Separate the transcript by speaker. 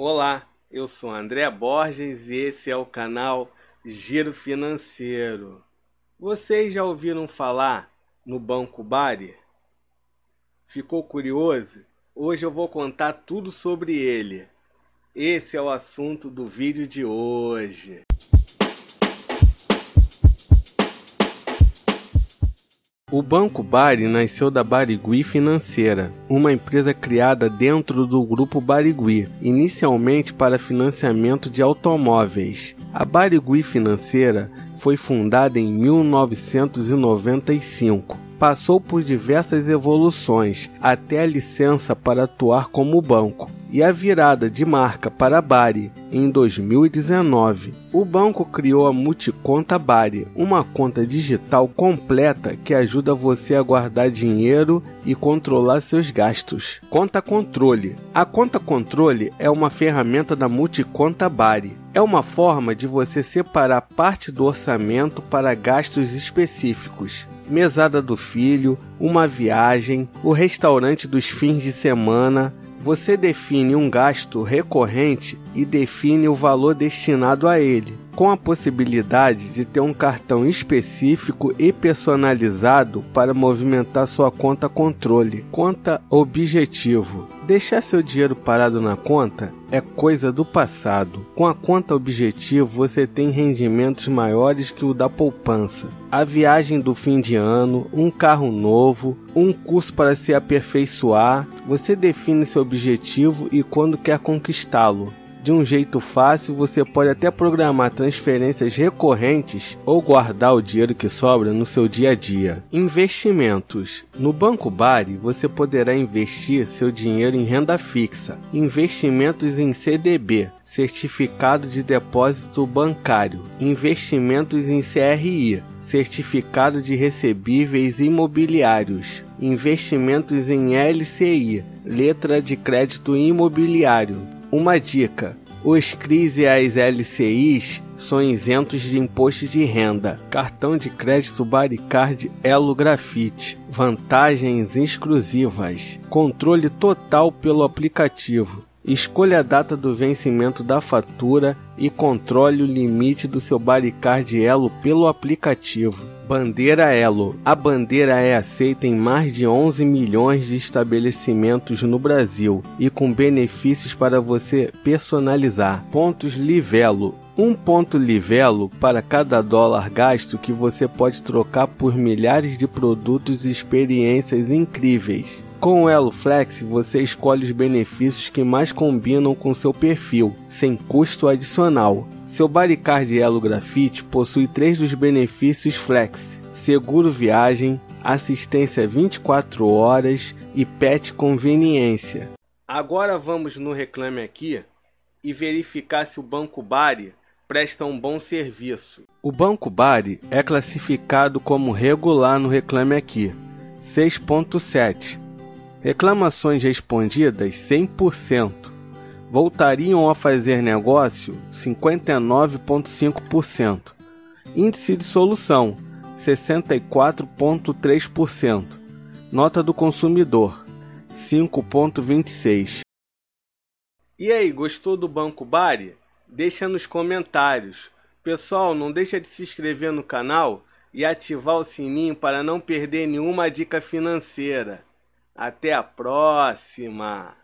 Speaker 1: Olá, eu sou André Borges e esse é o canal Giro Financeiro. Vocês já ouviram falar no Banco Bari? Ficou curioso? Hoje eu vou contar tudo sobre ele. Esse é o assunto do vídeo de hoje. O Banco Bari nasceu da Barigui Financeira, uma empresa criada dentro do grupo Barigui, inicialmente para financiamento de automóveis. A Barigui Financeira foi fundada em 1995. Passou por diversas evoluções até a licença para atuar como banco e a virada de marca para Bari em 2019. O banco criou a Multiconta Bari, uma conta digital completa que ajuda você a guardar dinheiro e controlar seus gastos. Conta Controle. A Conta Controle é uma ferramenta da Multiconta Bari. É uma forma de você separar parte do orçamento para gastos específicos mesada do filho, uma viagem, o restaurante dos fins de semana, você define um gasto recorrente e define o valor destinado a ele, com a possibilidade de ter um cartão específico e personalizado para movimentar sua conta controle, conta objetivo. Deixar seu dinheiro parado na conta é coisa do passado. Com a conta objetivo, você tem rendimentos maiores que o da poupança. A viagem do fim de ano, um carro novo, um curso para se aperfeiçoar, você define seu objetivo e quando quer conquistá-lo. De um jeito fácil, você pode até programar transferências recorrentes ou guardar o dinheiro que sobra no seu dia a dia. Investimentos: No Banco Bari, você poderá investir seu dinheiro em renda fixa, investimentos em CDB, certificado de depósito bancário, investimentos em CRI, certificado de recebíveis imobiliários, investimentos em LCI, letra de crédito imobiliário. Uma dica: os CRIs e as LCIs são isentos de imposto de renda. Cartão de crédito Baricard Elo Grafite. Vantagens exclusivas. Controle total pelo aplicativo. Escolha a data do vencimento da fatura e controle o limite do seu Baricard Elo pelo aplicativo. Bandeira Elo. A bandeira é aceita em mais de 11 milhões de estabelecimentos no Brasil e com benefícios para você personalizar. Pontos Livelo. Um ponto livelo para cada dólar gasto que você pode trocar por milhares de produtos e experiências incríveis. Com o Elo Flex, você escolhe os benefícios que mais combinam com seu perfil, sem custo adicional. Seu Baricard Elo Grafite possui três dos benefícios Flex: seguro viagem, assistência 24 horas e pet conveniência. Agora vamos no Reclame Aqui e verificar se o Banco Bari presta um bom serviço. O Banco Bari é classificado como regular no Reclame Aqui, 6.7 Reclamações respondidas 100%. Voltariam a fazer negócio 59,5%. Índice de solução 64,3%. Nota do consumidor 5,26%. E aí, gostou do Banco Bari? Deixa nos comentários. Pessoal, não deixa de se inscrever no canal e ativar o sininho para não perder nenhuma dica financeira. Até a próxima!